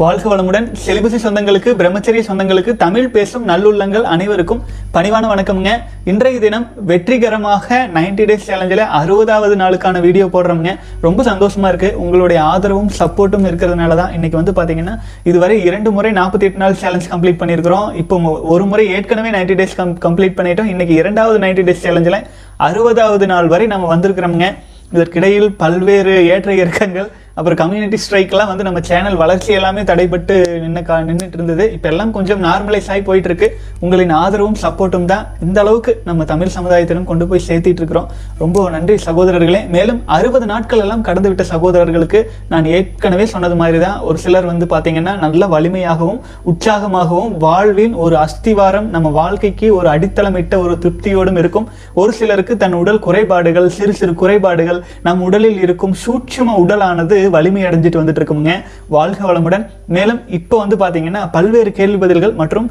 வாழ்க வளமுடன். செலிபசி சொந்தங்களுக்கு பிரம்மச்சரிய சொந்தங்களுக்கு தமிழ் பேசும் நல்லுள்ளங்கள் அனைவருக்கும் பணிவான வணக்கம்ங்க. இன்றைய தினம் வெற்றிகரமாக 90 டேஸ் சேலஞ்சில் அறுபதாவது நாளுக்கான வீடியோ போடுறோம்ங்க. ரொம்ப சந்தோஷமா இருக்கு. உங்களுடைய ஆதரவும் சப்போர்ட்டும் இருக்கிறதுனால தான் இன்னைக்கு வந்து பார்த்தீங்கன்னா இதுவரை இரண்டு முறை நாற்பத்தி எட்டு நாள் சேலஞ்ச் கம்ப்ளீட் பண்ணியிருக்கிறோம். இப்போ ஒரு முறை ஏற்கனவே 90 டேஸ் கம்ப்ளீட் பண்ணிட்டோம். இன்னைக்கு இரண்டாவது 90 டேஸ் சேலஞ்சில் அறுபதாவது நாள் வரை நம்ம வந்திருக்கிறோம்ங்க. இதற்கிடையில் பல்வேறு ஏற்ற இறக்கங்கள் அப்புறம் கம்யூனிட்டி ஸ்ட்ரைக்லாம் வந்து நம்ம சேனல் வளர்ச்சி எல்லாமே தடைப்பட்டு நின்று கா நின்றுட்டு இருந்தது இப்போ எல்லாம் கொஞ்சம் நார்மலைஸ் ஆகி போயிட்டு இருக்கு உங்களின் ஆதரவும் சப்போர்ட்டும் தான் இந்த அளவுக்கு நம்ம தமிழ் சமுதாயத்திலும் கொண்டு போய் சேர்த்திட்டு இருக்கிறோம். ரொம்ப நன்றி சகோதரர்களே. மேலும் அறுபது நாட்கள் எல்லாம் கடந்து விட்ட சகோதரர்களுக்கு நான் ஏற்கனவே சொன்னது மாதிரி தான் ஒரு சிலர் வந்து பார்த்தீங்கன்னா நல்ல வலிமையாகவும் உற்சாகமாகவும் வாழ்வின் ஒரு அஸ்திவாரம் நம்ம வாழ்க்கைக்கு ஒரு அடித்தளமிட்ட ஒரு திருப்தியோடும் இருக்கும். ஒரு சிலருக்கு தன் உடல் குறைபாடுகள் சிறு சிறு குறைபாடுகள் நம் உடலில் இருக்கும் சூட்சும உடலானது வலிமை அடைஞ்சிட்டு வந்துட்டு இருக்குங்க வாழ்க வளமுடன். மேலும் இப்போ வந்து பார்த்தீங்கன்னா பல்வேறு கேள்வி பதில்கள் மற்றும்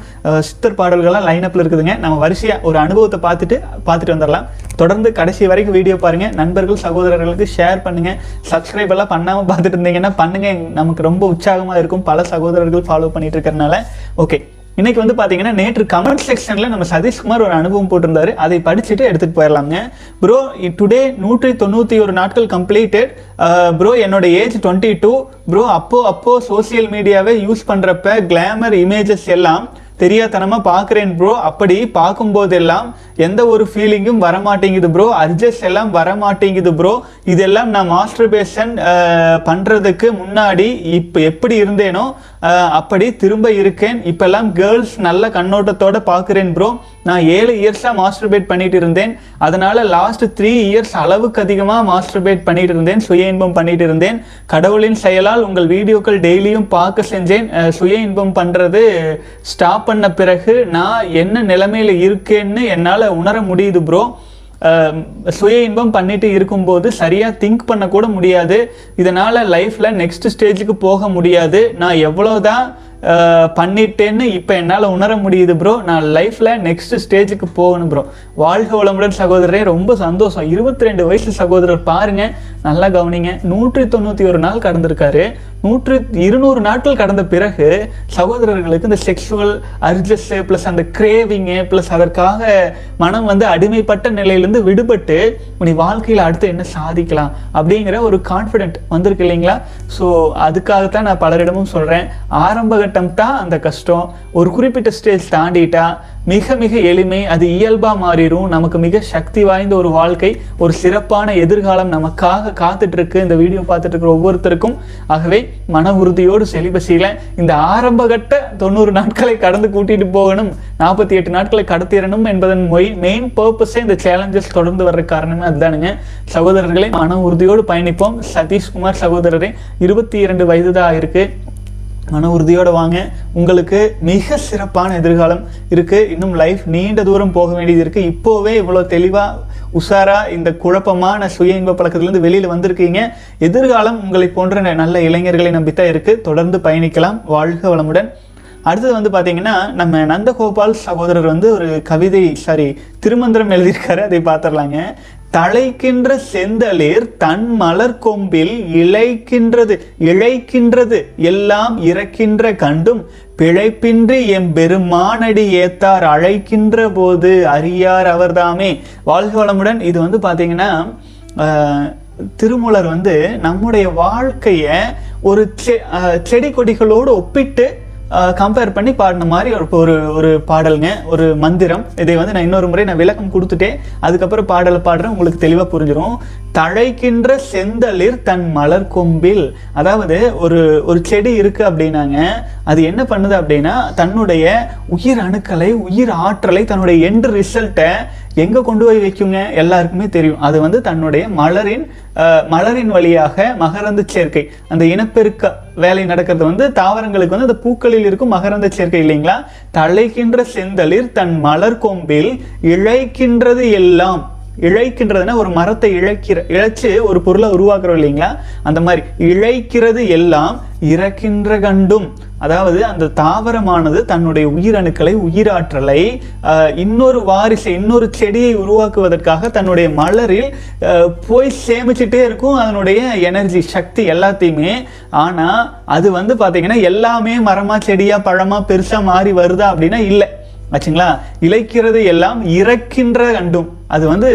சித்தர் பாடல்கள்லாம் லைனப்பில் இருக்குதுங்க. நம்ம வரிசையா ஒரு அனுபவத்தை பார்த்துட்டு பார்த்துட்டு வந்துடலாம். தொடர்ந்து கடைசி வரைக்கும் வீடியோ பாருங்க. நண்பர்கள் சகோதரர்களுக்கு ஷேர் பண்ணுங்க. சப்ஸ்கிரைப் எல்லாம் பண்ணாமல் பார்த்துட்டு இருந்தீங்கன்னா பண்ணுங்க. நமக்கு ரொம்ப உற்சாகமா இருக்கும். பல சகோதரர்கள் ஃபாலோ பண்ணிட்டு இருக்கறனால ஓகே இன்னைக்கு வந்து பார்த்தீங்கன்னா நேற்று கமெண்ட் செக்ஷனில் நம்ம சதீஷ்குமார் ஒரு அனுபவம் போட்டிருந்தாரு. அதை படிச்சுட்டு எடுத்துட்டு போயிடலாங்க. ப்ரோ டுடே நூற்றி தொண்ணூற்றி ஒரு நாட்கள் கம்ப்ளீட்டட் ப்ரோ என்னோட ஏஜ் டுவெண்ட்டி டூ ப்ரோ அப்போ அப்போ சோஷியல் மீடியாவை யூஸ் பண்ணுறப்ப கிளாமர் இமேஜஸ் எல்லாம் தெரியாதனமாக பார்க்குறேன் ப்ரோ அப்படி பார்க்கும்போதெல்லாம் எந்த ஒரு ஃபீலிங்கும் வரமாட்டேங்குது ப்ரோ அட்ஜஸ்ட் எல்லாம் வரமாட்டேங்குது ப்ரோ இதெல்லாம் நான் மாஸ்டர் பேஷன் பண்ணுறதுக்கு முன்னாடி இப்போ எப்படி இருந்தேனோ அப்படி திரும்ப இருக்கேன். இப்போல்லாம் கேர்ள்ஸ் நல்ல கண்ணோட்டத்தோட பார்க்குறேன் ப்ரோ நான் ஏழு இயர்ஸாக மாஸ்டர்பேட் பண்ணிட்டு இருந்தேன். அதனால் லாஸ்ட் த்ரீ இயர்ஸ் அளவுக்கு அதிகமாக மாஸ்டர்பேட் பண்ணிட்டு இருந்தேன். சுய இன்பம் பண்ணிட்டு இருந்தேன். கடவுளின் செயலால் உங்கள் வீடியோக்கள் டெய்லியும் பார்க்க செஞ்சேன். சுய இன்பம் பண்ணுறது ஸ்டாப் பண்ண பிறகு நான் என்ன நிலைமையில் இருக்கேன்னு என்னால் உணர முடியுது ப்ரோ சுய இன்பம் பண்ணிட்டு இருக்கும்போது சரியாக திங்க் பண்ணக்கூட முடியாது. இதனால் லைஃப்பில் நெக்ஸ்ட் ஸ்டேஜுக்கு போக முடியாது. நான் எவ்வளோ தான் பண்ணிட்டேன்னு இப்போ என்னால் உணர முடியுது ப்ரோ நான் லைஃப்பில் நெக்ஸ்ட் ஸ்டேஜுக்கு போகணும் ப்ரோ வாழ்க வளமுடன் சகோதரரே. ரொம்ப சந்தோஷம். இருபத்தி ரெண்டு வயசு சகோதரர் பாருங்க. நல்லா கவனிங்க. நூற்றி தொண்ணூற்றி ஒரு நாள் கடந்திருக்காரு. நூற்றி இருநூறு நாட்கள் கடந்த பிறகு சகோதரர்களுக்கு இந்த செக்ஷுவல் அர்ஜஸ்ட் ப்ளஸ் அந்த கிரேவிங்கு ப்ளஸ் அதற்காக மனம் வந்து அடிமைப்பட்ட நிலையிலேருந்து விடுபட்டு நீ வாழ்க்கையில் அடுத்து என்ன சாதிக்கலாம் அப்படிங்கிற ஒரு கான்ஃபிடென்ட் வந்திருக்கு இல்லைங்களா? ஸோ அதுக்காகத்தான் நான் பலரிடமும் சொல்கிறேன் ஆரம்ப கட்டம் தான் அந்த கஷ்டம். ஒரு குறிப்பிட்ட ஸ்டேஜ் தாண்டிட்டா மிக மிக எளிமை அது இயல்பா மாறிடும். நமக்கு மிக சக்தி வாய்ந்த ஒரு வாழ்க்கை ஒரு சிறப்பான எதிர்காலம் நமக்காக காத்துட்டு இருக்கு இந்த வீடியோ பார்த்துட்டு இருக்கிற ஒவ்வொருத்தருக்கும். ஆகவே மன உறுதியோடு செலிபசியில இந்த ஆரம்பகட்ட தொண்ணூறு நாட்களை கடந்து கூட்டிட்டு போகணும். நாற்பத்தி எட்டு நாட்களை கடத்திடணும் என்பதன் மொய் மெயின் பர்பஸே இந்த சேலஞ்சஸ் தொடர்ந்து வர்ற காரணமே அதுதானுங்க. சகோதரர்களை மன உறுதியோடு பயணிப்போம். சதீஷ்குமார் சகோதரரே இருபத்தி இரண்டு வயது தான் இருக்கு மன உறுதியோடு வாங்க. உங்களுக்கு மிக சிறப்பான எதிர்காலம் இருக்குது இன்னும் லைஃப் நீண்ட தூரம் போக வேண்டியது இருக்குது இப்போவே இவ்வளோ தெளிவாக உஷாராக இந்த குழப்பமான சுய இன்ப பழக்கத்துலேருந்து வெளியில் வந்திருக்கீங்க. எதிர்காலம் உங்களை போன்ற நல்ல இளைஞர்களை நம்பித்தான் இருக்குது தொடர்ந்து பயணிக்கலாம். வாழ்க வளமுடன். அடுத்தது வந்து பார்த்தீங்கன்னா நம்ம நந்தகோபால் சகோதரர் வந்து ஒரு கவிதை சாரி திருமந்திரம் எழுதியிருக்காரு. அதை பார்த்துடலாங்க. தழைக்கின்ற செந்தளிர் தன் மலர் கொம்பில் இழைக்கின்றது. இழைக்கின்றது. எல்லாம் இறக்கின்ற கண்டும் பிழைப்பின்றி எம் பெருமானடி ஏத்தார் அழைக்கின்ற போது அறியார் அவர்தாமே. வாழ்க வளமுடன். இது வந்து பார்த்தீங்கன்னா திருமூலர் வந்து நம்முடைய வாழ்க்கைய ஒரு செ- செடி கொடிகளோடு ஒப்பிட்டு கம்பேர் பண்ணி பாடின மாதிரி ஒரு ஒரு ஒரு பாடலுங்க ஒரு மந்திரம். இதை வந்து நான் இன்னொரு முறை நான் விளக்கம் கொடுத்துட்டேன். அதுக்கப்புறம் பாடலை பாடுறேன் உங்களுக்கு தெளிவாக புரிஞ்சிடும் தழைக்கின்ற செந்தளிர் தன் மலர் கொம்பில். அதாவது ஒரு ஒரு செடி இருக்கு அப்படின்னாங்க. அது என்ன பண்ணுது அப்படின்னா தன்னுடைய உயிர் அணுக்களை உயிர் ஆற்றலை தன்னுடைய எண்டு ரிசல்ட்டை எங்கே கொண்டு போய் வைக்குங்க? எல்லாருக்குமே தெரியும். அது வந்து தன்னுடைய மலரின் மலரின் வழியாக மகரந்த சேர்க்கை. அந்த இனப்பெருக்க வேலை நடக்கிறது வந்து தாவரங்களுக்கு வந்து அந்த பூக்களில் இருக்கும் மகரந்த சேர்க்கை இல்லைங்களா? தழைக்கின்ற செந்தளிர் தன் மலர் கொம்பில் இழைக்கின்றது எல்லாம். இழைக்கின்றதுன்னா ஒரு மரத்தை இழைக்கிற இழைச்சு ஒரு பொருளை உருவாக்குறோம் இல்லைங்களா? அந்த மாதிரி இழைக்கிறது எல்லாம் இறக்கின்ற கண்டும். அதாவது அந்த தாவரமானது தன்னுடைய உயிரணுக்களை உயிராற்றலை இன்னொரு வாரிசை இன்னொரு செடியை உருவாக்குவதற்காக தன்னுடைய மலரில் போய் சேமிச்சுட்டே இருக்கும் அதனுடைய எனர்ஜி சக்தி எல்லாத்தையுமே. ஆனால் அது வந்து பார்த்திங்கன்னா எல்லாமே மரமாக செடியாக பழமாக பெருசாக மாறி வருதா அப்படின்னா இல்லை. ஆச்சுங்களா? இழைக்கிறது எல்லாம் இறக்கின்ற கண்டும். அது வந்து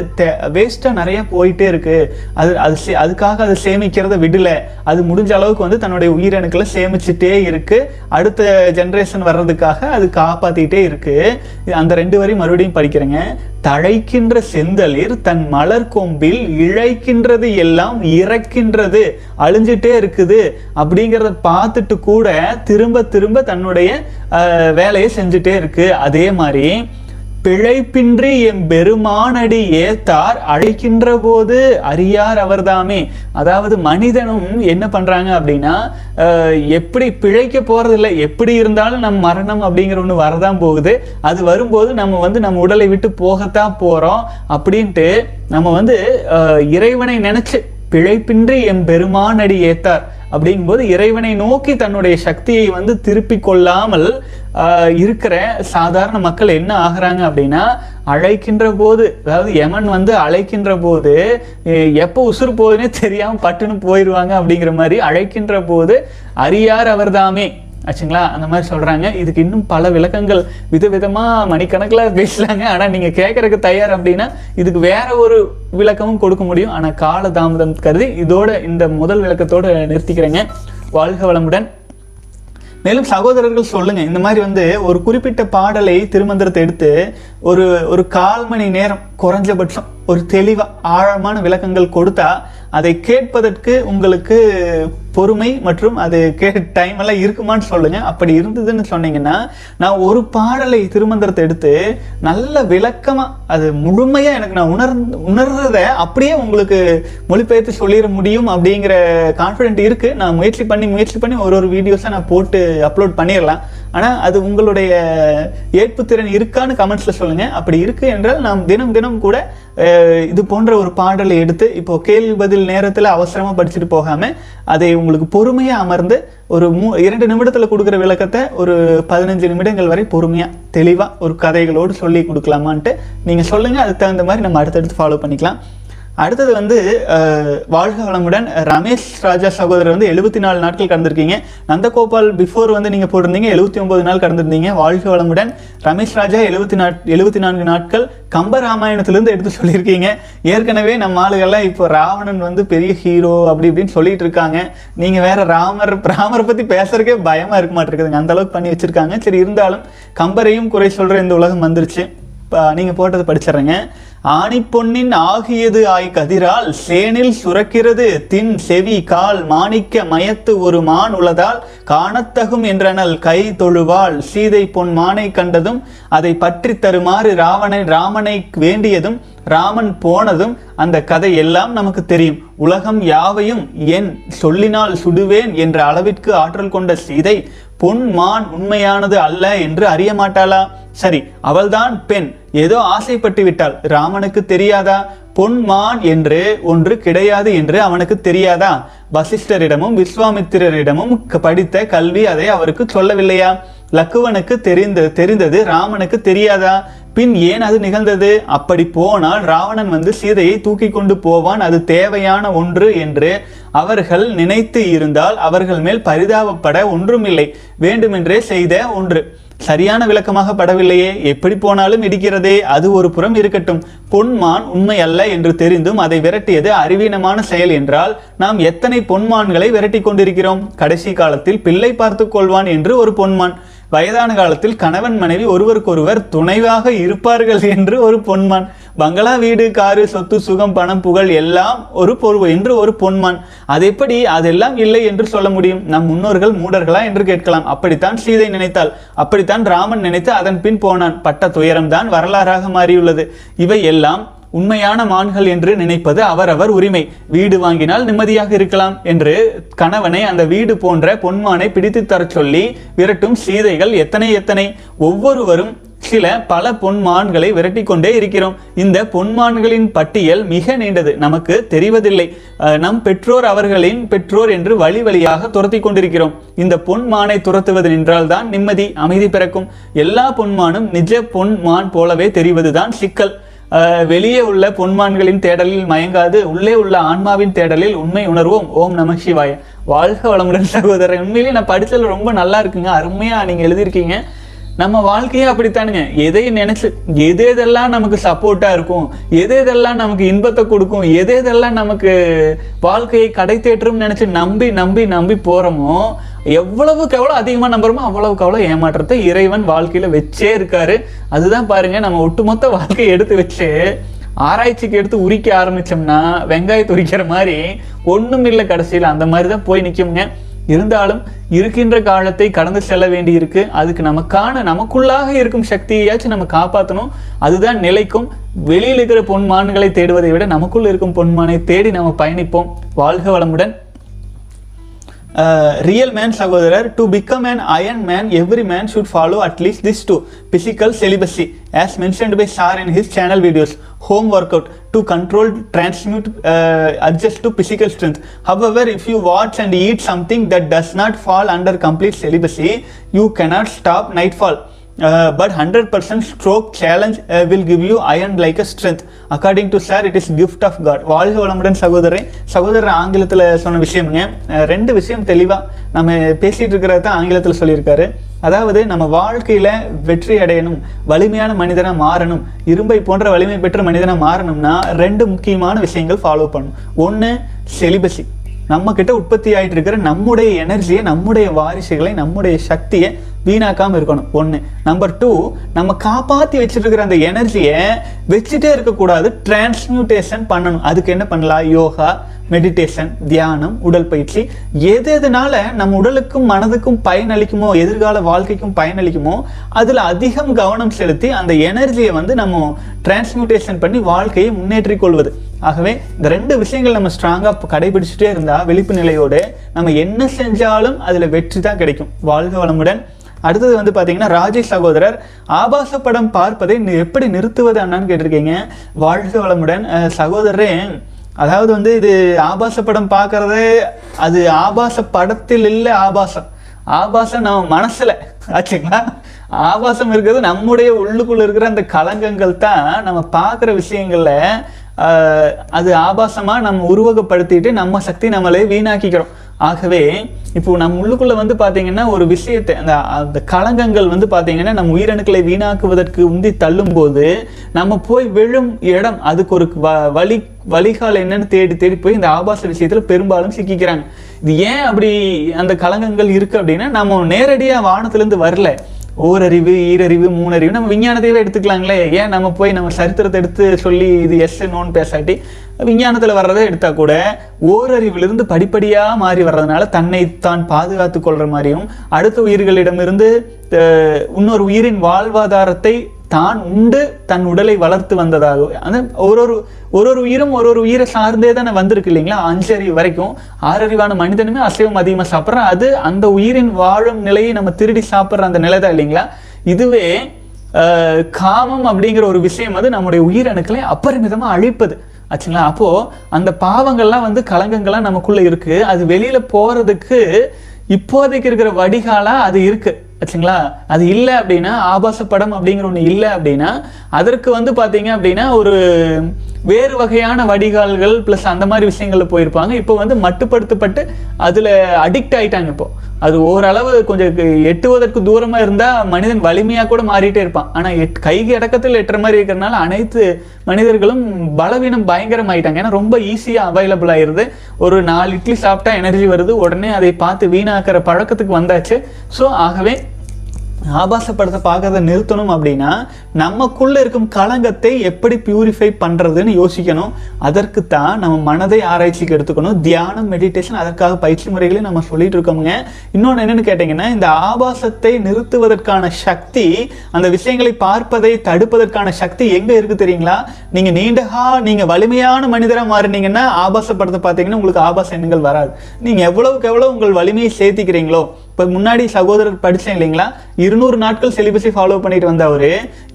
வேஸ்ட்டாக நிறையா போயிட்டே இருக்குது அது அது சே- அதுக்காக அதை சேமிக்கிறத விடலை. அது முடிஞ்ச அளவுக்கு வந்து தன்னுடைய உயிரணுக்களை சேமிச்சுட்டே இருக்குது அடுத்த ஜென்ரேஷன் வர்றதுக்காக அது காப்பாற்றிக்கிட்டே இருக்குது அந்த ரெண்டு வரையும் மறுபடியும் படிக்கிறேங்க. தழைக்கின்ற செந்தளிர் தன் மலர் கொம்பில் இழைக்கின்றது எல்லாம் இறக்கின்றது. அழிஞ்சிட்டே இருக்குது. அப்படிங்கிறத பார்த்துட்டு கூட திரும்ப திரும்ப தன்னுடைய வேலையை செஞ்சுட்டே இருக்குது அதே மாதிரி பிழைப்பின்றி எம் பெருமானடி ஏத்தார் அழைக்கின்ற போது அறியார் அவர்தாமே. அதாவது மனிதனும் என்ன பண்றாங்க அப்படின்னா அஹ், எப்படி பிழைக்க போறதில்லை எப்படி இருந்தாலும் நம் மரணம் அப்படிங்கிற ஒண்ணு வரதான் போகுது. அது வரும்போது நம்ம வந்து நம்ம உடலை விட்டு போகத்தான் போறோம் அப்படின்ட்டு நம்ம வந்து இறைவனை நினைச்சு பிழைப்பின்றி எம் பெருமானடி ஏத்தார். அப்படிங்கும்போது இறைவனை நோக்கி தன்னுடைய சக்தியை வந்து திருப்பி கொள்ளாமல் இருக்கிற சாதாரண மக்கள் என்ன ஆகிறாங்க அப்படின்னா அழைக்கின்ற போது அதாவது யமன் வந்து அழைக்கின்ற போது எப்போ உசுறு போகுதுன்னே தெரியாமல் பட்டுன்னு போயிடுவாங்க அப்படிங்கிற மாதிரி அழைக்கின்ற போது அறியார் அவர்தாமே. ஆச்சுங்களா? அந்த மாதிரி சொல்றாங்க. இதுக்கு இன்னும் பல விளக்கங்கள் விதவிதமாக மணிக்கணக்கில் பேசுகிறாங்க ஆனால் நீங்கள் கேட்குறக்கு தயார் அப்படின்னா இதுக்கு வேற ஒரு விளக்கமும் கொடுக்க முடியும். ஆனால் கால தாமதம் கருதி இதோட இந்த முதல் விளக்கத்தோட நிறுத்திக்கிறேங்க. வாழ்க வளமுடன். மேலும் சகோதரர்கள் சொல்லுங்க. இந்த மாதிரி வந்து ஒரு குறிப்பிட்ட பாடலை திருமந்திரத்தை எடுத்து ஒரு ஒரு கால் மணி நேரம் குறைஞ்சபட்சம் ஒரு தெளிவாக ஆழமான விளக்கங்கள் கொடுத்தா அதை கேட்பதற்கு உங்களுக்கு பொறுமை மற்றும் அது கே டைம் எல்லாம் இருக்குமான்னு சொல்லுங்க. அப்படி இருந்ததுன்னு சொன்னீங்கன்னா நான் ஒரு பாடலை திருமந்திரத்தை எடுத்து நல்ல விளக்கமாக அது முழுமையாக எனக்கு நான் உணர்ந்து உணர்றத அப்படியே உங்களுக்கு மொழிபெயர்த்து சொல்லிட முடியும் அப்படிங்கிற கான்ஃபிடென்ட் இருக்குது நான் முயற்சி பண்ணி முயற்சி பண்ணி ஒரு ஒரு வீடியோஸை நான் போட்டு அப்லோட் பண்ணிடலாம். ஆனால் அது உங்களுடைய ஏற்புத்திறன் இருக்கான்னு கமெண்ட்ஸில் சொல்லுங்கள் அப்படி இருக்குது என்றால் நாம் தினம் தினம் கூட இது போன்ற ஒரு பாடலை எடுத்து இப்போ கேள்வி பதில் நேரத்தில் அவசரமாக படிச்சுட்டு போகாமல் அதை உங்களுக்கு பொறுமையாக அமர்ந்து ஒரு மூ இரண்டு நிமிடத்தில் கொடுக்குற விளக்கத்தை ஒரு பதினஞ்சு நிமிடங்கள் வரை பொறுமையாக தெளிவாக ஒரு கதைகளோடு சொல்லி கொடுக்கலாமான்ட்டு நீங்கள் சொல்லுங்கள் அதுக்கு தகுந்த மாதிரி நம்ம அடுத்தடுத்து ஃபாலோ பண்ணிக்கலாம். அடுத்தது வந்து வாழ்க வளமுடன் ரமேஷ் ராஜா சகோதரர் வந்து எழுபத்தி நாலு நாட்கள் கடந்திருக்கீங்க. நந்தகோபால் பிஃபோர் வந்து நீங்கள் போட்டிருந்தீங்க எழுபத்தி ஒன்பது நாள் கடந்திருந்தீங்க. வாழ்க வளமுடன். ரமேஷ் ராஜா எழுபத்தி நாட் எழுபத்தி நான்கு நாட்கள் கம்ப ராமாயணத்துலேருந்து எடுத்து சொல்லியிருக்கீங்க. ஏற்கனவே நம்ம ஆளுகள்லாம் இப்போ ராவணன் வந்து பெரிய ஹீரோ அப்படி இப்படின்னு சொல்லிட்டு இருக்காங்க. நீங்கள் வேற ராமர் ராமரை பற்றி பேசுறதுக்கே பயமாக இருக்க மாட்டிருக்குதுங்க. அந்த அளவுக்கு பண்ணி வச்சுருக்காங்க. சரி இருந்தாலும் கம்பரையும் குறை சொல்கிற இந்த உலகம் வந்துருச்சு. இப்போ நீங்கள் போட்டதை படிச்சிடுறேங்க. ஆணி பொன்னின் ஆகியது ஆய் கதிரால் சேனில் சுரக்கிறது. தின் செவி கால் மாணிக்க மயத்து ஒரு மான் உளதால் காணத்தகும் என்றனல் கை தொழுவாள். சீதை பொன் மானை கண்டதும் அதை பற்றி தருமாறு ராவணை ராமனை வேண்டியதும் ராமன் போனதும் அந்த கதை எல்லாம் நமக்கு தெரியும். உலகம் யாவையும் என் சொல்லினால் சுடுவேன் என்ற அளவிற்கு ஆற்றல் கொண்ட சீதை பொன் மான் உண்மையானது அல்ல என்று அறிய மாட்டாளா? சரி அவள்தான் பெண். ஏதோ ஆசைப்பட்டு விட்டாள். ராமனுக்கு தெரியாதா? பொன் மான் என்று ஒன்று கிடையாது என்று அவனுக்கு தெரியாதா? வசிஷ்டரிடமும் விஸ்வாமித்திரரிடமும் படித்த கல்வி அதை அவருக்கு சொல்லவில்லையா? லக்குவனுக்கு தெரிந்த தெரிந்தது ராமனுக்கு தெரியாதா? பின் ஏன் அது நிகழ்ந்தது? அப்படி போனால் ராவணன் வந்து சீதையை தூக்கி கொண்டு போவான் அது தேவையான ஒன்று என்று அவர்கள் நினைத்து இருந்தால் அவர்கள் மேல் பரிதாபப்பட ஒன்றுமில்லை. வேண்டுமென்றே செய்த ஒன்று. சரியான விளக்கமாக படவில்லையே. எப்படி போனாலும் இடிக்கிறதே. அது ஒரு புறம் இருக்கட்டும். பொன்மான் உண்மை அல்ல என்று தெரிந்தும் அதை விரட்டியது அறிவீனமான செயல் என்றால் நாம் எத்தனை பொன்மான்களை விரட்டி கொண்டிருக்கிறோம்? கடைசி காலத்தில் பிள்ளை பார்த்து கொள்வான் என்று ஒரு பொன்மான். வயதான காலத்தில் கணவன் மனைவி ஒருவருக்கொருவர் துணைவாக இருப்பார்கள் என்று ஒரு பொன்மான். பங்களா வீடு காரு சொத்து சுகம் பணம் புகழ் எல்லாம் ஒரு பொருள் என்று ஒரு பொன்மான். அது எப்படி? அதெல்லாம் இல்லை என்று சொல்ல முடியும். நம் முன்னோர்கள் மூடர்களா என்று கேட்கலாம். அப்படித்தான் சீதை நினைத்தாள். அப்படித்தான் ராமன் நினைத்து அதன் பின் போனான். பட்ட துயரம்தான் வரலாறாக மாறியுள்ளது. இவை எல்லாம் உண்மையான மான்கள் என்று நினைப்பது அவரவர் உரிமை. வீடு வாங்கினால் நிம்மதியாக இருக்கலாம் என்று கணவனை அந்த வீடு போன்ற பொன்மானை பிடித்து தரச் சொல்லி விரட்டும் சீதைகள் எத்தனை எத்தனை. ஒவ்வொருவரும் சில பல பொன்மான்களை விரட்டி கொண்டே இருக்கிறோம். இந்த பொன்மான்களின் பட்டியல் மிக நீண்டது. நமக்கு தெரிவதில்லை. நம் பெற்றோர் அவர்களின் பெற்றோர் என்று வழி வழியாக துரத்தி கொண்டிருக்கிறோம். இந்த பொன்மானை துரத்துவது நின்றால்தான் நிம்மதி அமைதி பிறக்கும். எல்லா பொன்மானும் நிஜ பொன்மான் போலவே தெரிவதுதான் சிக்கல். வெளியே உள்ள பொன்மான்களின் தேடலில் மயங்காது உள்ளே உள்ள ஆன்மாவின் தேடலில் உண்மை உணர்வோம். ஓம் நம சிவாய. வாழ்க வளமுடன் சகோதரன் உண்மையிலேயே நான் படிச்சதுல ரொம்ப நல்லா இருக்குங்க. அருமையா நீங்க எழுதியிருக்கீங்க. நம்ம வாழ்க்கையே அப்படித்தானுங்க. எதை நினைச்சு எது எதெல்லாம் நமக்கு சப்போர்ட்டா இருக்கும் எது எதெல்லாம் நமக்கு இன்பத்தை கொடுக்கும் எது எதெல்லாம் நமக்கு வாழ்க்கையை கடை தேற்றும் நினைச்சு நம்பி நம்பி நம்பி போறோமோ எவ்வளவுக்கு எவ்வளவு அதிகமாக நம்புறோமோ அவ்வளவுக்கு அவ்வளோ ஏமாற்றத்தை இறைவன் வாழ்க்கையில் வச்சே இருக்காரு. அதுதான் பாருங்க நம்ம ஒட்டுமொத்த வாழ்க்கையை எடுத்து வச்சு ஆராய்ச்சிக்கு எடுத்து உரிக்க ஆரம்பிச்சோம்னா வெங்காயத்தை உரிக்கிற மாதிரி ஒன்றும் இல்லை கடைசியில். அந்த மாதிரி தான் போய் நிற்கும்ங்க இருந்தாலும் இருக்கின்ற காலத்தை கடந்து செல்ல வேண்டி இருக்கு அதுக்கு நமக்கான நமக்குள்ளாக இருக்கும் சக்தியாச்சும் நம்ம காப்பாற்றணும் அதுதான் நிலைக்கும். வெளியில் இருக்கிற பொன்மான்களை தேடுவதை விட நமக்குள் இருக்கும் பொன்மானை தேடி நம்ம பயணிப்போம். வாழ்க வளமுடன். ரியல் மேன் சகோதரர் to become an iron man every man should follow at least this two physical celibacy as mentioned by Sar in his channel videos home workout to control transmute uh, adjust to physical strength however if you watch and eat something that does not fall under complete celibacy you cannot stop nightfall uh, but 100% stroke challenge uh, will give you iron like a strength. According to sir it is gift வாழ்க வளமுடன் சகோதரன் சகோதரர் ஆங்கிலத்தில் சொன்ன விஷயம்ங்க. Uh, ரெண்டு விஷயம் தெளிவாக நம்ம பேசிகிட்டு இருக்கிறத தான் ஆங்கிலத்தில் சொல்லியிருக்காரு. அதாவது நம்ம வாழ்க்கையில் வெற்றி அடையணும் வலிமையான மனிதனாக மாறணும் இரும்பை போன்ற வலிமை பெற்ற மனிதனாக மாறணும்னா ரெண்டு முக்கியமான விஷயங்கள் ஃபாலோ பண்ணணும். ஒன்று செலிபஸி நம்ம கிட்ட உற்பத்தி ஆயிட்டு இருக்கிற நம்முடைய எனர்ஜியை நம்முடைய வாரிசுகளை நம்முடைய சக்தியை வீணாக்காம இருக்கணும். ஒண்ணு. நம்பர் டூ நம்ம காப்பாத்தி வச்சுட்டு இருக்கிற அந்த எனர்ஜியை வச்சுட்டே இருக்கக்கூடாது. டிரான்ஸ்மியூட்டேஷன் பண்ணணும். அதுக்கு என்ன பண்ணலாம்? யோகா மெடிடேஷன் தியானம் உடல் பயிற்சி. எது எதுனால நம்ம உடலுக்கும் மனதுக்கும் பயனளிக்குமோ எதிர்கால வாழ்க்கைக்கும் பயனளிக்குமோ அதுல அதிகம் கவனம் செலுத்தி அந்த எனர்ஜியை வந்து நம்ம டிரான்ஸ்மியூட்டேஷன் பண்ணி வாழ்க்கையை முன்னேற்றிக் கொள்வது. ஆகவே இந்த ரெண்டு விஷயங்கள் நம்ம ஸ்ட்ராங்காக கடைபிடிச்சிட்டே இருந்தால் விழிப்பு நிலையோடு நம்ம என்ன செஞ்சாலும் அதில் வெற்றி தான் கிடைக்கும். வாழ்க வளமுடன். அடுத்தது வந்து பார்த்தீங்கன்னா ராஜேஷ் சகோதரர் ஆபாச படம் பார்ப்பதை நீ எப்படி நிறுத்துவது அண்ணான்னு கேட்டிருக்கீங்க. வாழ்க வளமுடன். சகோதரரே அதாவது வந்து இது ஆபாச படம் பார்க்குறதே அது ஆபாச படத்தில் இல்லை ஆபாசம். ஆபாசம் நம்ம மனசில் ஆச்சுங்களா? ஆபாசம் இருக்கிறது நம்முடைய உள்ளுக்குள்ளே இருக்கிற அந்த களங்கங்கள் தான் நம்ம பார்க்குற விஷயங்களில் அது ஆபாசமாக நம்ம உருவகப்படுத்திட்டு நம்ம சக்தி நம்மளே வீணாக்கிக்கிறோம். ஆகவே இப்போ நம்ம உள்ளுக்குள்ள வந்து பார்த்தீங்கன்னா ஒரு விஷயத்தை அந்த அந்த களங்கங்கள் வந்து பார்த்தீங்கன்னா நம்ம உயிரணுக்களை வீணாக்குவதற்கு உந்தி தள்ளும் போது நம்ம போய் விழும் இடம் அதுக்கு ஒரு வ- வழி வழிகால் என்னன்னு தேடி தேடி போய் இந்த ஆபாச விஷயத்தில் பெரும்பாலும் சிக்கிக்கிறாங்க. இது ஏன் அப்படி அந்த களங்கங்கள் இருக்குது அப்படின்னா நம்ம நேரடியாக வானத்துலேருந்து வரல. ஓரறிவு ஈரறிவு மூணறிவு. நம்ம விஞ்ஞானத்தையே எடுத்துக்கலாங்களே. ஏன் நம்ம போய் நம்ம சரித்திரத்தை எடுத்து சொல்லி இது எஸ் நோன்னு பேசாட்டி விஞ்ஞானத்தில் வர்றதை எடுத்தால் கூட ஓரறிவிலிருந்து படிப்படியாக மாறி வர்றதுனால தன்னை தான் பாதுகாத்து கொள்கிற மாதிரியும் அடுத்த உயிர்களிடமிருந்து இன்னொரு உயிரின் வாழ்வாதாரத்தை தான் உண்டு தன் உடலை வளர்த்து வந்ததாக. அந்த ஒரு ஒரு ஒரு ஒரு உயிரும் ஒரு ஒரு உயிரை சார்ந்தே தானே வந்திருக்கு இல்லைங்களா? அஞ்சறிவு வரைக்கும். ஆறறிவான மனிதனுமே அசைவம் அதிகமாக சாப்பிட்றான் அது அந்த உயிரின் வாழும் நிலையை நம்ம திருடி சாப்பிட்ற அந்த நிலை தான் இல்லைங்களா? இதுவே காமம் அப்படிங்கிற ஒரு விஷயம் வந்து நம்முடைய உயிரணுக்களை அப்பரிமிதமாக அழிப்பது. ஆச்சுங்களா? அப்போ அந்த பாவங்கள்லாம் வந்து கலங்கங்கள்லாம் நமக்குள்ள இருக்கு. அது வெளியில போறதுக்கு இப்போதைக்கு இருக்கிற வடிகாலா அது இருக்கு. ஆச்சுங்களா அது இல்லை அப்படின்னா ஆபாச படம் அப்படிங்கிற ஒன்று இல்லை அப்படின்னா அதற்கு வந்து பார்த்தீங்க அப்படின்னா ஒரு வேறு வகையான வடிகால்கள் ப்ளஸ் அந்த மாதிரி விஷயங்களில் போயிருப்பாங்க. இப்போ வந்து மட்டுப்படுத்தப்பட்டு அதில் அடிக்ட் ஆகிட்டாங்க இப்போது அது ஓரளவு கொஞ்சம் எட்டுவதற்கு தூரமாக இருந்தால் மனிதன் வலிமையாக கூட மாறிட்டே இருப்பான். ஆனால் எட் கைக்கு அடக்கத்தில் எட்டுற மாதிரி இருக்கிறனால அனைத்து மனிதர்களும் பலவீனம் பயங்கரம் ஆயிட்டாங்க ஏன்னா ரொம்ப ஈஸியாக அவைலபிள் ஆயிடுது ஒரு நாலு இட்லி சாப்பிட்டா எனர்ஜி வருது. உடனே அதை பார்த்து வீணாக்கிற பழக்கத்துக்கு வந்தாச்சு. ஸோ ஆகவே ஆபாச படத்தை பார்க்கறத நிறுத்தணும் அப்படின்னா நமக்குள்ள இருக்கும் களங்கத்தை எப்படி பியூரிஃபை பண்றதுன்னு யோசிக்கணும். அதற்கு தான் நம்ம மனதை ஆராய்ச்சிக்கு எடுத்துக்கணும். தியானம் மெடிடேஷன் அதற்காக பயிற்சி முறைகளையும் நம்ம சொல்லிட்டு இருக்கோமுங்க. இன்னொன்று என்னன்னு கேட்டிங்கன்னா இந்த ஆபாசத்தை நிறுத்துவதற்கான சக்தி அந்த விஷயங்களை பார்ப்பதை தடுப்பதற்கான சக்தி எங்க இருக்கு தெரியுங்களா? நீங்க நீண்டகா நீங்க வலிமையான மனிதராக மாறினீங்கன்னா ஆபாச படத்தை பார்த்தீங்கன்னா உங்களுக்கு ஆபாச எண்ணங்கள் வராது. நீங்க எவ்வளவுக்கு எவ்வளவு உங்கள் வலிமையை சேர்த்திக்கிறீங்களோ இப்போ முன்னாடி சகோதரர் படித்தேன் இல்லைங்களா? இருநூறு நாட்கள் செலிபஸை ஃபாலோ பண்ணிட்டு வந்தவர்.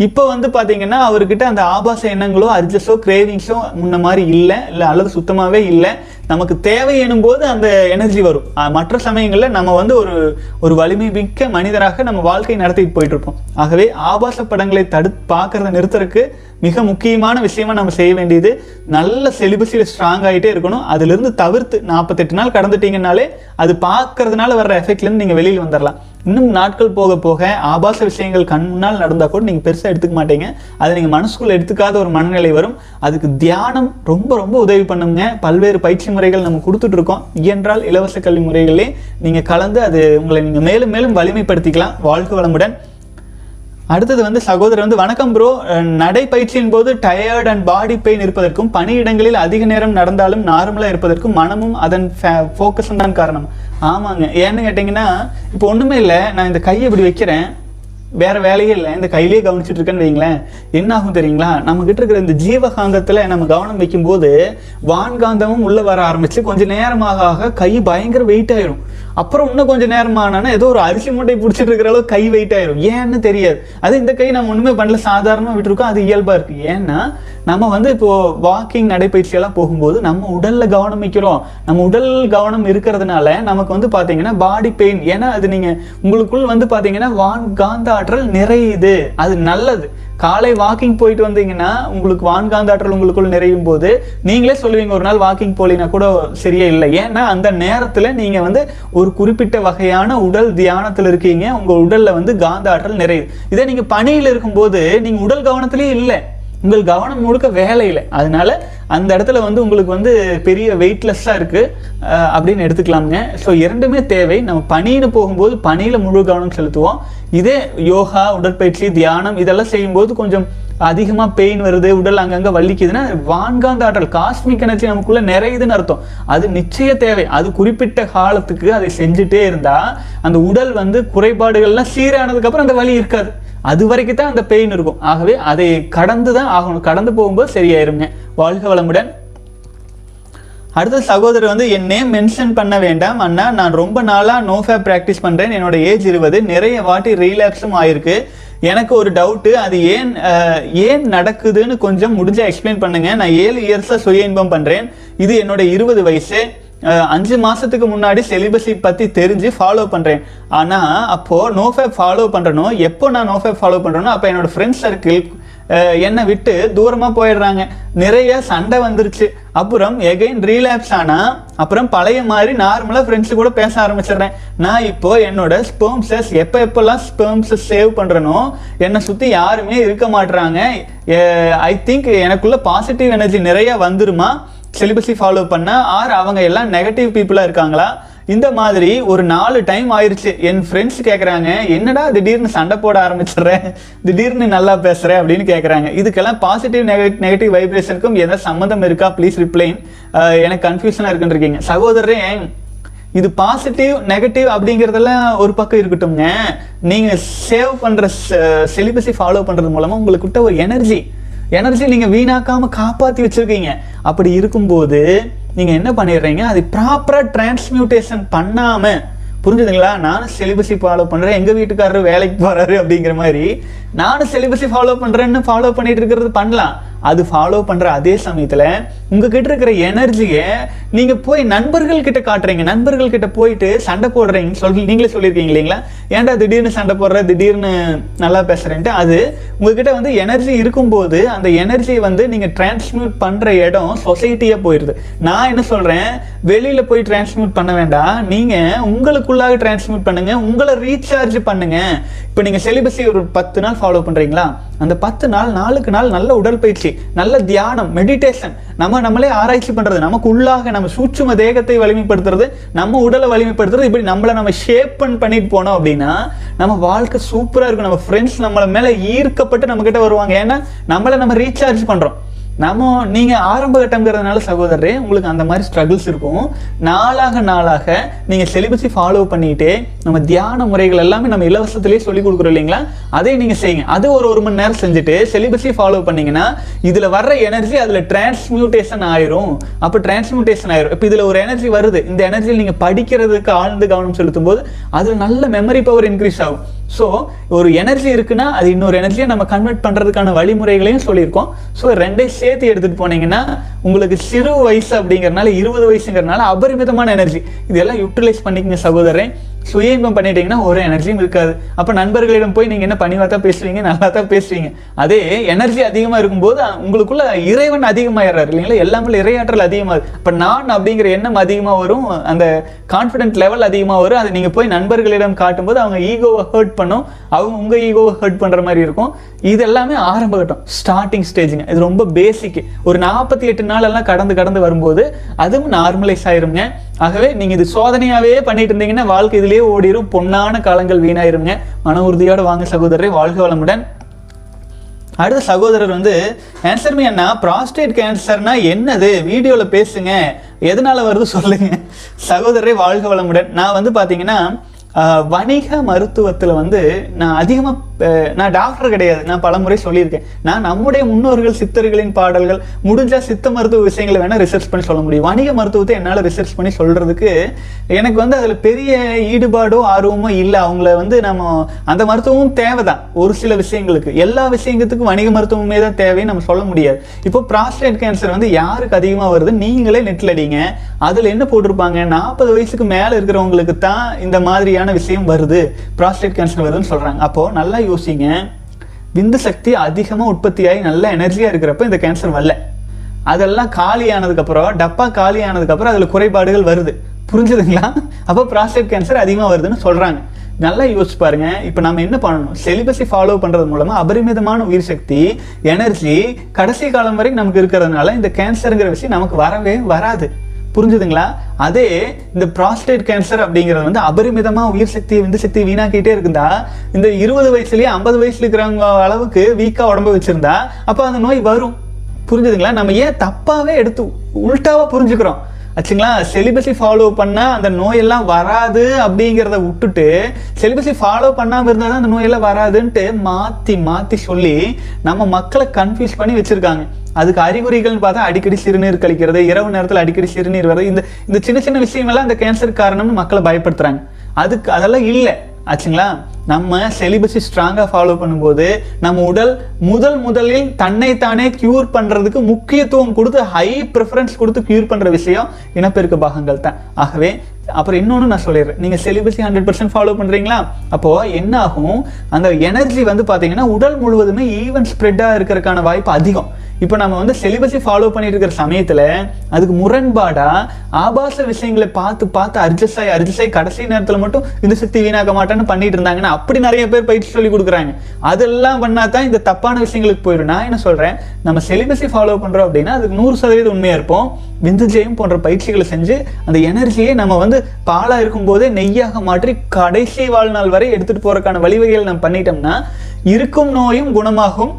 இப்போ வந்து பார்த்தீங்கன்னா அவர்கிட்ட அந்த ஆபாச எண்ணங்களோ அர்ஜஸோ கிரேவிங்ஸோ முன்ன மாதிரி இல்லை இல்லை அல்லது சுத்தமாகவே இல்லை. நமக்கு தேவை எனும் போது அந்த எனர்ஜி வரும். மற்ற சமயங்களில் நம்ம வந்து ஒரு ஒரு வலிமை மிக்க மனிதராக நம்ம வாழ்க்கை நடத்திட்டு போயிட்டு இருப்போம். ஆகவே ஆபாச படங்களை தடு பார்க்கறத நிறுத்துறதுக்கு மிக முக்கியமான விஷயமா நம்ம செய்ய வேண்டியது நல்ல செலிபஸில் ஸ்ட்ராங் ஆகிட்டே இருக்கணும். அதுலேருந்து தவிர்த்து நாற்பத்தெட்டு நாள் கடந்துட்டீங்கனாலே அது பார்க்கறதுனால வர்ற எஃபெக்ட்லேருந்து நீங்கள் வெளியில் வந்துடலாம் இன்னும் நாட்கள் போக போக ஆபாச விஷயங்கள் கண் முன்னால் நடந்தால் கூட நீங்கள் பெருசாக எடுத்துக்க மாட்டீங்க. அதை நீங்கள் மனசுக்குள்ள எடுத்துக்காத ஒரு மனநிலை வரும். அதுக்கு தியானம் ரொம்ப ரொம்ப உதவி பண்ணுங்க. பல்வேறு பயிற்சி முறைகள் நம்ம கொடுத்துட்ருக்கோம் இயன்றால் இலவச கல்வி முறைகளே நீங்கள் கலந்து அது உங்களை நீங்கள் மேலும் மேலும் வலிமைப்படுத்திக்கலாம். வாழ்க்கை வளமுடன். அடுத்தது வந்து சகோதரர் வந்து வணக்கம் ப்ரோ நடைப்பயிற்சியின் போது டயர்ட் அண்ட் பாடி பெயின் இருப்பதற்கும் பணியிடங்களில் அதிக நேரம் நடந்தாலும் நார்மலாக இருப்பதற்கும் மனமும் அதன் ஃபோக்கஸும் தான் காரணம். ஆமாங்க. ஏன்னு கேட்டிங்கன்னா இப்போ ஒன்றுமே இல்லை. நான் இந்த கையை இப்படி வைக்கிறேன். வேற வேலையே இல்லை. இந்த கையிலேயே கவனிச்சுட்டு இருக்கேன்னு வைங்களேன். என்ன ஆகும் தெரியுங்களா? நம்மக்கிட்ட இருக்கிற இந்த ஜீவகாந்தத்தில் நம்ம கவனம் வைக்கும்போது வான்காந்தமும் உள்ளே வர ஆரம்பிச்சு கொஞ்சம் நேரமாக ஆக கை பயங்கர வெயிட் ஆயிரும். அப்புறம் இன்னும் கொஞ்சம் நேரம் ஆனானா ஏதோ ஒரு அரிசி மூட்டை பிடிச்சிட்டு இருக்கிற அளவு கை வெயிட் ஆயிரும். ஏன்னு தெரியாது. அது இந்த கை நம்ம ஒண்ணுமே பண்ணல. சாதாரணமா விட்டுருக்கோம். அது இயல்பா இருக்கு. ஏன்னா நம்ம வந்து இப்போ வாக்கிங் நடைப்பயிற்சி எல்லாம் போகும்போது நம்ம உடல்ல கவனம் வைக்கிறோம். நம்ம உடல் கவனம் இருக்கிறதுனால நமக்கு வந்து பாத்தீங்கன்னா பாடி பெயின் ஏன்னா அது நீங்க உங்களுக்குள் வந்து பாத்தீங்கன்னா வான் காந்த ஆற்றல் நிறையுது. அது நல்லது. காலை வாக்கிங் போயிட்டு வந்தீங்கன்னா உங்களுக்கு வான்காந்த ஆற்றல் உங்களுக்குள் நிறையும் போது நீங்களே சொல்லுவீங்க ஒரு நாள் வாக்கிங் போலினா கூட சரியா இல்லை. ஏன்னா அந்த நேரத்தில் நீங்கள் வந்து ஒரு குறிப்பிட்ட வகையான உடல் தியானத்தில் இருக்கீங்க. உங்கள் உடலில் வந்து காந்த ஆற்றல் நிறையுது. இதே நீங்கள் பணியில் இருக்கும்போது நீங்கள் உடல் கவனத்திலேயே இல்லை. உங்கள் கவனம் முழுக்க வேலையில். அதனால அந்த இடத்துல வந்து உங்களுக்கு வந்து பெரிய வெயிட்லெஸ்ஸாக இருக்குது அப்படின்னு எடுத்துக்கலாமுங்க. ஸோ இரண்டுமே தேவை. நம்ம பணின்னு போகும்போது பணியில் முழு கவனம் செலுத்துவோம். இதே யோகா உடற்பயிற்சி தியானம் இதெல்லாம் செய்யும்போது கொஞ்சம் அதிகமாக பெயின் வருது உடல் அங்கங்கே வலிக்குதுன்னா வான்காந்த ஆற்றல் காஸ்மிக் எனர்ஜி நமக்குள்ளே நிறையுதுன்னு அர்த்தம். அது நிச்சய தேவை. அது குறிப்பிட்ட காலத்துக்கு அதை செஞ்சுட்டே இருந்தால் அந்த உடல் வந்து குறைபாடுகள்லாம் சீரானதுக்கப்புறம் அந்த வலி இருக்காது. அது வரைக்கும் தான் அந்த பெயின் இருக்கும். ஆகவே அதை கடந்து தான் ஆகணும். கடந்து போகும்போது சரியாயிருங்க. வாழ்க வளமுடன். அடுத்த சகோதரர் வந்து என் நேம் மென்ஷன் பண்ண வேண்டாம் அண்ணா. நான் ரொம்ப நாளாக நோஃபேப் ப்ராக்டிஸ் பண்ணுறேன் என்னோட ஏஜ் இருபது. நிறைய வாட்டி ரீலாப்ஸும் ஆயிருக்கு. எனக்கு ஒரு டவுட்டு அது ஏன் ஏன் நடக்குதுன்னு கொஞ்சம் முடிஞ்சால் எக்ஸ்பிளைன் பண்ணுங்கள் நான் ஏழு இயர்ஸாக சுய இன்பம் பண்ணுறேன் இது என்னோட இருபது வயசு. அஞ்சு மாதத்துக்கு முன்னாடி செலிபஸை பற்றி தெரிஞ்சு ஃபாலோ பண்ணுறேன் ஆனால் அப்போது நோஃபேப் ஃபாலோ பண்ணுறனோ எப்போ நான் நோஃபேப் ஃபாலோ பண்ணுறேனோ அப்போ என்னோட ஃப்ரெண்ட்ஸ் சர்க்கிள் என்னை விட்டு தூரமாக போயிடுறாங்க. நிறைய சண்டை வந்துருச்சு. அப்புறம் எகைன் ரீலாப்ஸ் ஆனால் அப்புறம் பழைய மாதிரி நார்மலாக ஃப்ரெண்ட்ஸு கூட பேச ஆரம்பிச்சிடுறேன். நான் இப்போ என்னோட ஸ்பெர்ம்ஸஸ் எப்போ எப்போல்லாம் ஸ்பெர்ம்ஸை சேவ் பண்ணுறனோ என்னை சுற்றி யாருமே இருக்க மாட்றாங்க. ஐ திங்க் எனக்குள்ள பாசிட்டிவ் எனர்ஜி நிறைய வந்துருமா? சிலிபஸை ஃபாலோ பண்ண ஆர் அவங்க எல்லாம் நெகட்டிவ் பீப்புளாக இருக்காங்களா? இந்த மாதிரி ஒரு நாலு டைம் ஆயிடுச்சு என் ஃப்ரெண்ட்ஸ் கேட்குறாங்க என்னடா திடீர்னு சண்டை போட ஆரம்பிச்சிடுற? திடீர்னு நல்லா பேசுகிறேன் அப்படின்னு கேட்குறாங்க இதுக்கெல்லாம் பாசிட்டிவ் நெகட் நெகட்டிவ் வைப்ரேஷனுக்கும் எதாவது சம்மந்தம் இருக்கா? ப்ளீஸ் ரிப்ளைன் எனக்கு கன்ஃபியூஷனாக இருக்குன்னு இருக்கீங்க. சகோதரரே இது பாசிட்டிவ் நெகட்டிவ் அப்படிங்கிறதெல்லாம் ஒரு பக்கம் இருக்கட்டும்ங்க. நீங்கள் சேவ் பண்ணுற செலிபஸை ஃபாலோ பண்ணுறது மூலமாக உங்களுக்கிட்ட ஒரு எனர்ஜி எனர்ஜி நீங்கள் வீணாக்காமல் காப்பாற்றி வச்சிருக்கீங்க. அப்படி இருக்கும்போது நீங்கள் என்ன பண்ணிடுறீங்க? அது ப்ராப்பராக டிரான்ஸ்மியூட்டேஷன் பண்ணாமல் புரிஞ்சுதுங்களா? நானும் செலிபஸை ஃபாலோ பண்ணுறேன் எங்கள் வீட்டுக்காரர் வேலைக்கு போறாரு அப்படிங்கிற மாதிரி நானும் செலிபஸை ஃபாலோ பண்ணுறேன்னு ஃபாலோ பண்ணிட்டு இருக்கிறது பண்ணலாம். அது ஃபாலோ பண்ணுற அதே சமயத்தில் உங்ககிட்ட இருக்கிற எனர்ஜியை நீங்கள் போய் நண்பர்கள் கிட்ட காட்டுறீங்க. நண்பர்கள் கிட்ட போயிட்டு சண்டை போடுறீங்க. சொல்லி நீங்களே சொல்லியிருக்கீங்க இல்லைங்களா? ஏன்டா திடீர்னு சண்டை போடுற திடீர்னு நல்லா பேசுகிறேன்ட்டு அது உங்ககிட்ட வந்து எனர்ஜி இருக்கும்போது அந்த எனர்ஜியை வந்து நீங்கள் டிரான்ஸ்மியூட் பண்ணுற இடம் சொசைட்டியாக போயிடுது நான் என்ன சொல்கிறேன் வெளியில் போய் டிரான்ஸ்மியூட் பண்ண வேண்டாம். நீங்கள் உங்களுக்குள்ளாக டிரான்ஸ்மியூட் பண்ணுங்கள் உங்களை ரீசார்ஜ் பண்ணுங்கள் இப்போ நீங்கள் செலிபஸை ஒரு பத்து நாள் ஃபாலோ பண்றீங்களா? அந்த பத்து நாள் நாளுக்கு நாள் நல்ல உடற்பயிற்சி நல்ல தியானம் மெடிடேஷன் நம்ம நம்மளே ஆராய்ச்சி பண்றது நமக்கு உள்ளாக நம்ம சூட்சும தேகத்தை வலிமைப்படுத்துறது நம்ம உடலை வலிமைப்படுத்துறது இப்படி நம்மள நம்ம ஷேப் பண்ணிட்டு போனோம் அப்படின்னா நம்ம வாழ்க்கை சூப்பரா இருக்கும். நம்ம ஃப்ரெண்ட்ஸ் நம்மள மேல ஈர்க்கப்பட்டு நம்ம கிட்ட வருவாங்க. ஏன்னா நம்மளை நம்ம ரீசார்ஜ் பண்றோம். நம்ம நீங்கள் ஆரம்ப கட்டம்ங்கிறதுனால சகோதரரே உங்களுக்கு அந்த மாதிரி ஸ்ட்ரகிள்ஸ் இருக்கும். நாளாக நாளாக நீங்கள் செலிபஸை ஃபாலோ பண்ணிக்கிட்டே நம்ம தியான முறைகள் எல்லாமே நம்ம இலவசத்துலேயே சொல்லி கொடுக்குறோம் இல்லைங்களா? அதே நீங்கள் செய்யுங்க. அது ஒரு ஒரு மணி நேரம் செஞ்சுட்டு செலிபஸை ஃபாலோ பண்ணிங்கன்னா இதில் வர்ற எனர்ஜி அதில் டிரான்ஸ்மியூட்டேஷன் ஆயிரும். அப்போ டிரான்ஸ்மியூட்டேஷன் ஆயிரும். இப்போ இதில் ஒரு எனர்ஜி வருது. இந்த எனர்ஜியில் நீங்கள் படிக்கிறதுக்கு ஆழ்ந்து கவனம் செலுத்தும் போது அதில் நல்ல மெமரி பவர் இன்க்ரீஸ் ஆகும். ஸோ ஒரு எனர்ஜி இருக்குன்னா அது இன்னொரு எனர்ஜியை நம்ம கன்வெர்ட் பண்றதுக்கான வழிமுறைகளையும் சொல்லியிருக்கோம். ஸோ ரெண்டையும் சேர்த்து எடுத்துட்டு போனீங்கன்னா உங்களுக்கு சிறு வயசு அப்படிங்கறதுனால இருபது வயசுங்கிறனால அபரிமிதமான எனர்ஜி இதெல்லாம் யூட்டிலைஸ் பண்ணிக்கங்க சகோதரன் சுய இன்பம் பண்ணிட்டீங்கன்னா ஒரு எனர்ஜியும் இருக்காது. அப்போ நண்பர்களிடம் போய் நீங்கள் என்ன பணிவாக தான் பேசுவீங்க நல்லா தான் பேசுவீங்க அதே எனர்ஜி அதிகமாக இருக்கும்போது உங்களுக்குள்ள இறைவன் அதிகமாயிடுறாரு இல்லைங்களா? எல்லாமே இறையாற்றல் அதிகமாகுது. இப்போ நான் அப்படிங்கிற எண்ணம் அதிகமாக வரும் அந்த கான்ஃபிடென்ட் லெவல் அதிகமாக வரும். அதை நீங்கள் போய் நண்பர்களிடம் காட்டும்போது அவங்க ஈகோவை ஹர்ட் பண்ணும். அவங்க உங்கள் ஈகோவை ஹர்ட் பண்ணுற மாதிரி இருக்கும். இது எல்லாமே ஆரம்ப கட்டம் ஸ்டார்டிங் ஸ்டேஜுங்க இது ரொம்ப பேசிக் ஒரு நாற்பத்தி எட்டு நாளெல்லாம் கடந்து கடந்து வரும்போது அதுவும் நார்மலைஸ் ஆயிருங்க ஆகவே நீங்கள் இது சோதனையாகவே பண்ணிட்டு இருந்தீங்கன்னா வாழ்க்கை இதுலயே ஓடிரும். பொன்னான காலங்கள் வீணாயிருங்க மன உறுதியோடு வாங்க சகோதரரை வாழ்க வளமுடன். அடுத்த சகோதரர் வந்து ஆன்சர் மீ அண்ணா ப்ராஸ்டேட் கேன்சர்னா என்னது? வீடியோவில் பேசுங்க. எதனால வருது சொல்லுங்க. சகோதரரை வாழ்க வளமுடன். நான் வந்து பார்த்தீங்கன்னா வணிக மருத்துவத்தில் வந்து நான் அதிகமாக நான் டாக்டர் கிடையாது. நான் பலமுறை சொல்லியிருக்கேன். நான் நம்முடைய முன்னோர்கள் சித்தர்களின் பாடல்கள் முடிஞ்சால் சித்த மருத்துவ விஷயங்களை வேணால் ரிசர்ச் பண்ணி சொல்ல முடியும். வணிக மருத்துவத்தை என்னால் ரிசர்ச் பண்ணி சொல்கிறதுக்கு எனக்கு வந்து அதில் பெரிய ஈடுபாடோ ஆர்வமோ இல்லை. அவங்கள வந்து நம்ம அந்த மருத்துவமும் தேவைதான். ஒரு சில விஷயங்களுக்கு. எல்லா விஷயத்துக்கும் வணிக மருத்துவமே தான் தேவைன்னு நம்ம சொல்ல முடியாது. இப்போ ப்ராஸ்டேட் கேன்சர் வந்து யாருக்கு அதிகமாக வருது? நீங்களே நெட்டில் அடிங்க. அதில் என்ன போட்டிருப்பாங்க? நாற்பது வயசுக்கு மேலே இருக்கிறவங்களுக்கு தான் இந்த மாதிரியான விஷயம் வருது. ப்ராஸ்டேட் கேன்சர் வருதுன்னு சொல்கிறாங்க அப்போது நல்லா யோசிங்க. விந்து சக்தி அதிகமாக உற்பத்தியாகி நல்ல எனர்ஜியாக இருக்கிறப்ப இந்த கேன்சர் வரல. அதெல்லாம் காலியானதுக்கப்புறம் டப்பா காலியானதுக்கப்புறம் அதில் குறைபாடுகள் வருது. புரிஞ்சுதுங்களா? அப்போ ப்ராஸ்டேட் கேன்சர் அதிகமாக வருதுன்னு சொல்கிறாங்க நல்லா யோசிச்சு பாருங்க. இப்போ நம்ம என்ன பண்ணணும்? செலிபஸை ஃபாலோ பண்ணுறது மூலமாக அபரிமிதமான உயிர் சக்தி எனர்ஜி கடைசி காலம் வரைக்கும் நமக்கு இருக்கிறதுனால இந்த கேன்சருங்கிற விஷயம் நமக்கு வரவே வராது. புரிஞ்சுதுங்களா? அதே இந்த ப்ராஸ்டேட் கேன்சர் அப்படிங்கிறது வந்து அபரிமிதமாக உயிர் சக்தி விந்து சக்தி வீணாக்கிட்டே இருந்தா இந்த இருபது வயசுலேயே ஐம்பது வயசுல இருக்கிறவங்க அளவுக்கு வீக்காக உடம்பு வச்சுருந்தா அப்போ அந்த நோய் வரும். புரிஞ்சுதுங்களா? நம்ம ஏன் தப்பாகவே எடுத்து உள்டாவாக புரிஞ்சுக்கிறோம். ஆச்சுங்களா? செலிபஸை ஃபாலோ பண்ணால் அந்த நோயெல்லாம் வராது அப்படிங்கிறத விட்டுட்டு செலிபஸை ஃபாலோ பண்ணாமல் இருந்தால் தான் அந்த நோயெல்லாம் வராதுன்ட்டு மாற்றி மாற்றி சொல்லி நம்ம மக்களை கன்ஃபியூஸ் பண்ணி வச்சுருக்காங்க. அதுக்கு அறிகுறிகள்னு பார்த்தா அடிக்கடி சிறுநீர் கழிக்கிறது இரவு நேரத்தில் அடிக்கடி சிறுநீர் வர்றது இந்த இந்த சின்ன சின்ன விஷயமெல்லாம் அந்த கேன்சர் காரணம்னு மக்களை பயப்படுத்துகிறாங்க அதுக்கு அதெல்லாம் இல்லை. ஆச்சுங்களா? நம்ம செலிபஸை ஸ்ட்ராங்காக ஃபாலோ பண்ணும்போது நம்ம உடல் முதல் முதலில் தன்னைத்தானே க்யூர் பண்ணுறதுக்கு முக்கியத்துவம் கொடுத்து ஹை ப்ரிஃபரன்ஸ் கொடுத்து க்யூர் பண்ணுற விஷயம் இனப்பெருக்க பாகங்கள் தான். ஆகவே அப்புறம் இன்னொன்று நான் சொல்லிடுறேன். நீங்கள் செலிபஸை ஹண்ட்ரட் பர்சன்ட் ஃபாலோ பண்ணுறீங்களா அப்போது என்ன ஆகும்? அந்த எனர்ஜி வந்து பார்த்தீங்கன்னா உடல் முழுவதுமே ஈவன் ஸ்ப்ரெட்டாக இருக்கிறதுக்கான வாய்ப்பு அதிகம். இப்போ நம்ம வந்து செலிபஸை ஃபாலோ பண்ணிட்டு இருக்கிற சமயத்தில் அதுக்கு முரண்பாடாக ஆபாச விஷயங்களை பார்த்து பார்த்து அட்ஜஸ்ட் ஆகி அட்ஜஸ்ட் ஆகி கடைசி நேரத்தில் மட்டும் இந்த சக்தி வீணாக்க மாட்டேன்னு பண்ணிட்டு இருந்தாங்கன்னா அப்படி நிறைய பேர் பயிற்சி சொல்லி கொடுக்குறாங்க. அதெல்லாம் பண்ணா தான் இந்த தப்பான விஷயங்களுக்கு போயிடும். நான் என்ன சொல்கிறேன் நம்ம செலிபஸை ஃபாலோ பண்ணுறோம் அப்படின்னா அதுக்கு நூறு சதவீதம் உண்மையாக இருப்போம். விந்துஜெயம் போன்ற பயிற்சிகளை செஞ்சு அந்த எனர்ஜியை நம்ம வந்து பாலாக இருக்கும்போதே நெய்யாக மாற்றி கடைசி வாழ்நாள் வரை எடுத்துகிட்டு போறதுக்கான வழிவகைகள் நம்ம பண்ணிட்டோம்னா இருக்கும் நோயும் குணமாகும்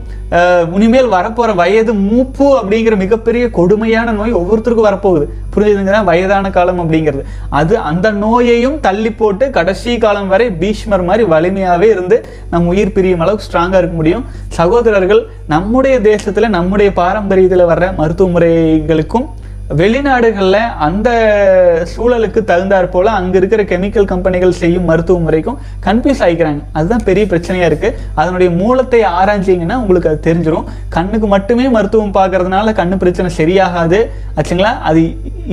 இனிமேல் வரப்போற வயது மூப்பு அப்படிங்கிற மிகப்பெரிய கொடுமையான நோய் ஒவ்வொருத்தருக்கும் வரப்போகுது. புரிஞ்சுதுங்கன்னா வயதான காலம் அப்படிங்கிறது. அது அந்த நோயையும் தள்ளி போட்டு கடைசி காலம் வரை பீஷ்மர் மாதிரி வலிமையாகவே இருந்து நம் உயிர் பிரியும் அளவுக்கு ஸ்ட்ராங்காக இருக்க முடியும். சகோதரர்கள் நம்முடைய தேசத்தில் நம்முடைய பாரம்பரியத்தில் வர்ற மருத்துவ முறைகளுக்கும் வெளிநாடுகளில் அந்த சூழலுக்கு தகுந்தாற் போல் அங்கே இருக்கிற கெமிக்கல் கம்பெனிகள் செய்யும் மருத்துவ முறைக்கும் கன்ஃபியூஸ் ஆகிக்கிறாங்க அதுதான் பெரிய பிரச்சனையாக இருக்குது அதனுடைய மூலத்தை ஆராய்ச்சிங்கன்னா உங்களுக்கு அது தெரிஞ்சிடும் கண்ணுக்கு மட்டுமே மருத்துவம் பார்க்கறதுனால கண்ணு பிரச்சனை சரியாகாது. ஆச்சுங்களா? அது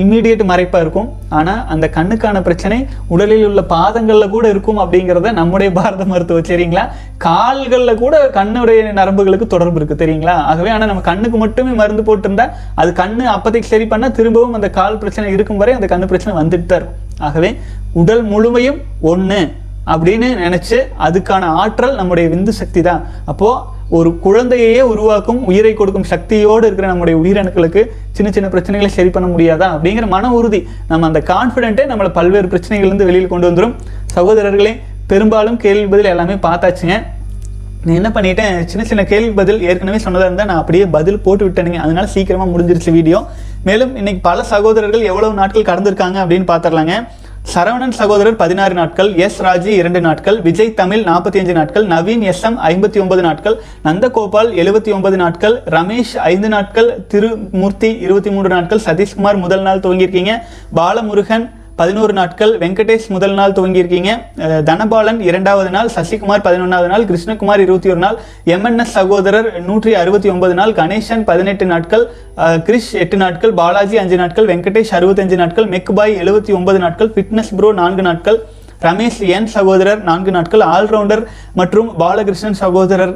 இம்மீடியட் மறைப்பாக இருக்கும். ஆனால் அந்த கண்ணுக்கான பிரச்சனை உடலில் உள்ள பாதங்களில் கூட இருக்கும் அப்படிங்கிறத நம்முடைய பாரத மருத்துவம் சரிங்களா கால்களில் கூட கண்ணுடைய நரம்புகளுக்கு தொடர்பு இருக்குது தெரியுங்களா? ஆகவே ஆனால் நம்ம கண்ணுக்கு மட்டுமே மருந்து போட்டிருந்தா அது கண்ணு அப்போதைக்கு சரி பண்ண திரும்பவும் அந்த கால் பிரச்சனை இருக்கும் வரை அந்த கண்ணு பிரச்சனை வந்துட்டு தான் இருக்கும். ஆகவே உடல் முழுமையும் ஒன்று அப்படின்னு நினச்சி அதுக்கான ஆற்றல் நம்முடைய விந்து சக்தி தான். அப்போது ஒரு குழந்தையையே உருவாக்கும் உயிரை கொடுக்கும் சக்தியோடு இருக்கிற நம்முடைய உயிரணுக்களுக்கு சின்ன சின்ன பிரச்சனைகளை சரி பண்ண முடியாதா அப்படிங்கிற மன உறுதி. நம்ம அந்த கான்ஃபிடென்ட்டே நம்மளை பல்வேறு பிரச்சனைகள்லேருந்து வெளியில் கொண்டு வந்துடும் சகோதரர்களே பெரும்பாலும் கேள்வி பதில் எல்லாமே பார்த்தாச்சுங்க. நான் என்ன பண்ணிட்டேன்? சின்ன சின்ன கேள்வி பதில் ஏற்கனவே சொன்னதாக இருந்தால் நான் அப்படியே பதில் போட்டு விட்டேனுங்க அதனால சீக்கிரமாக முடிஞ்சிருச்சு வீடியோ. மேலும் இன்னைக்கு பல சகோதரர்கள் எவ்வளவு நாட்கள் கடந்திருக்காங்க அப்படின்னு பார்த்துடலாங்க. சரவணன் சகோதரர் பதினாறு நாட்கள் எஸ் ராஜி இரண்டு நாட்கள் விஜய் தமிழ் நாற்பத்தி அஞ்சு நாட்கள் நவீன் எஸ் எம் ஐம்பத்தி ஒன்பது நாட்கள் நந்தகோபால் எழுபத்தி ஒன்பது நாட்கள் ரமேஷ் ஐந்து நாட்கள் திருமூர்த்தி இருபத்தி மூன்று நாட்கள் சதீஷ்குமார் முதல் நாள் துவங்கியிருக்கீங்க. பாலமுருகன் பதினோரு நாட்கள் வெங்கடேஷ் முதல் நாள் துவங்கியிருக்கீங்க. தனபாலன் இரண்டாவது நாள் சசிகுமார் பதினொன்றாவது நாள் கிருஷ்ணகுமார் இருபத்தி ஒரு நாள் எம்என்எஸ் சகோதரர் நூற்றி அறுபத்தி ஒன்பது நாள் கணேசன் பதினெட்டு நாட்கள் கிரிஷ் எட்டு நாட்கள் பாலாஜி அஞ்சு நாட்கள் வெங்கடேஷ் அறுபத்தஞ்சு நாட்கள் மெக்பாய் எழுபத்தி ஒன்பது நாட்கள் ஃபிட்னஸ் ப்ரோ நான்கு நாட்கள் ரமேஷ் என் சகோதரர் நான்கு நாட்கள் ஆல்ரவுண்டர் மற்றும் பாலகிருஷ்ணன் சகோதரர்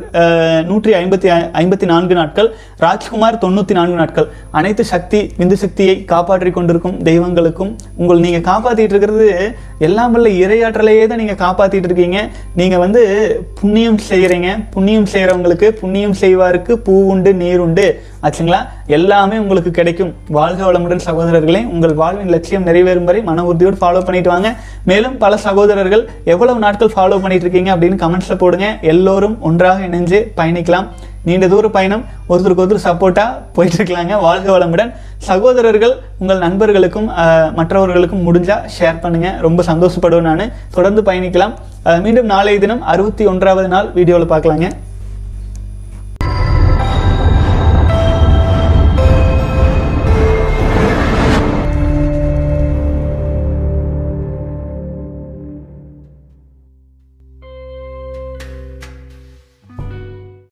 நூற்றி ஐம்பத்தி ஐம்பத்தி நான்கு நாட்கள் ராஜ்குமார் தொண்ணூற்றி நான்கு நாட்கள். அனைத்து சக்தி விந்து சக்தியை காப்பாற்றி கொண்டிருக்கும் தெய்வங்களுக்கும் உங்கள் நீங்கள் காப்பாற்றிட்டு இருக்கிறது எல்லாம் வல்ல இரையாற்றலையே தான் நீங்கள் காப்பாற்றிட்டு இருக்கீங்க. நீங்கள் வந்து புண்ணியம் செய்கிறீங்க புண்ணியம் செய்கிறவங்களுக்கு புண்ணியம் செய்வாருக்கு பூ உண்டு நீர் உண்டு. ஆச்சுங்களா? எல்லாமே உங்களுக்கு கிடைக்கும். வாழ்க வளமுடன் சகோதரர்களே உங்கள் வாழ்வின் லட்சியம் நிறைவேறும் வரை மன உறுதியோடு ஃபாலோ பண்ணிட்டு வாங்க. மேலும் பல சகோதரர்கள் எவ்வளவு நாட்கள் ஃபாலோ பண்ணிட்டு இருக்கீங்க அப்படின்னு கமெண்ட்ஸ்ல போடுங்க. எல்லோரும் ஒன்றாக இணைஞ்சு பயணிக்கலாம். நீண்ட தூர பயணம் ஒருத்தருக்கு ஒருத்தர் சப்போர்ட்டா போயிட்டு இருக்கலாங்க. வாழ்க வளமுடன். சகோதரர்கள் உங்கள் நண்பர்களுக்கும் மற்றவர்களுக்கும் முடிஞ்சா ஷேர் பண்ணுங்க. ரொம்ப சந்தோஷப்படுவேன் நான். தொடர்ந்து பயணிக்கலாம். மீண்டும் நாளைய தினம் அறுபத்தி ஒன்றாவது நாள் வீடியோவில் பார்க்கலாங்க.